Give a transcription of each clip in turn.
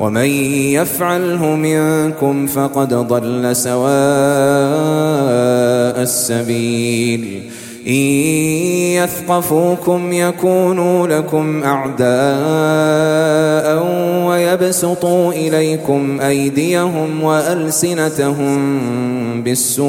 ومن يفعله منكم فقد ضل سواء السبيل. إن يثقفوكم يكونوا لكم أعداء ويبسطوا إليكم أيديهم وألسنتهم بالسوء.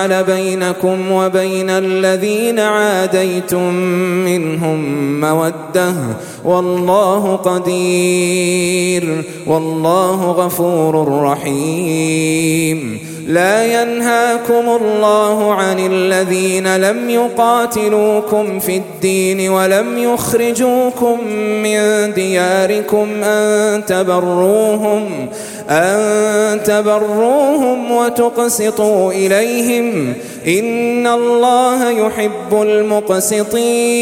بينكم وبين الذين عاديتم منهم مودة. والله قدير. والله غفور رحيم. لا ينهاكم الله عن الذين لم يقاتلوكم في الدين ولم يخرجوكم من دياركم أن تبروهم. أن تبروهم وتقسطوا إليهم إن الله يحب المقسطين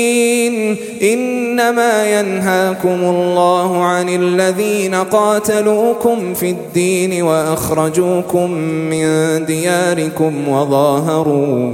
إنما ينهاكم الله عن الذين قاتلوكم في الدين وأخرجوكم من دياركم وظاهروا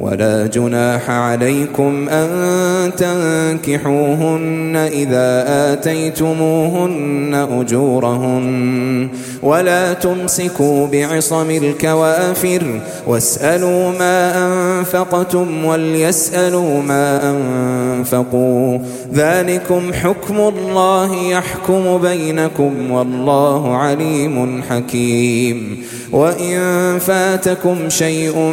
ولا جناح عليكم أن تنكحوهن إذا آتيتموهن أجورهن ولا تمسكوا بعصم الكوافر واسألوا ما أنفقتم وليسألوا ما أنفقوا ذلكم حكم الله يحكم بينكم والله عليم حكيم وإن فاتكم شيء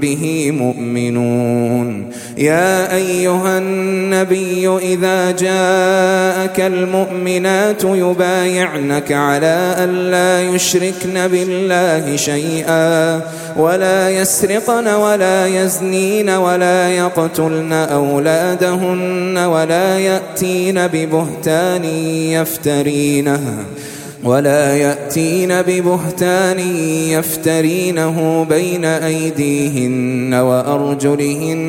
به مؤمنون. يا أيها النبي إذا جاءك المؤمنات يبايعنك على أن لا يشركن بالله شيئا ولا يسرقن ولا يزنين ولا يقتلن أولادهن ولا يأتين ببهتان يفترينها ولا يأتين ببهتان يفترينه بين أيديهن وأرجلهن.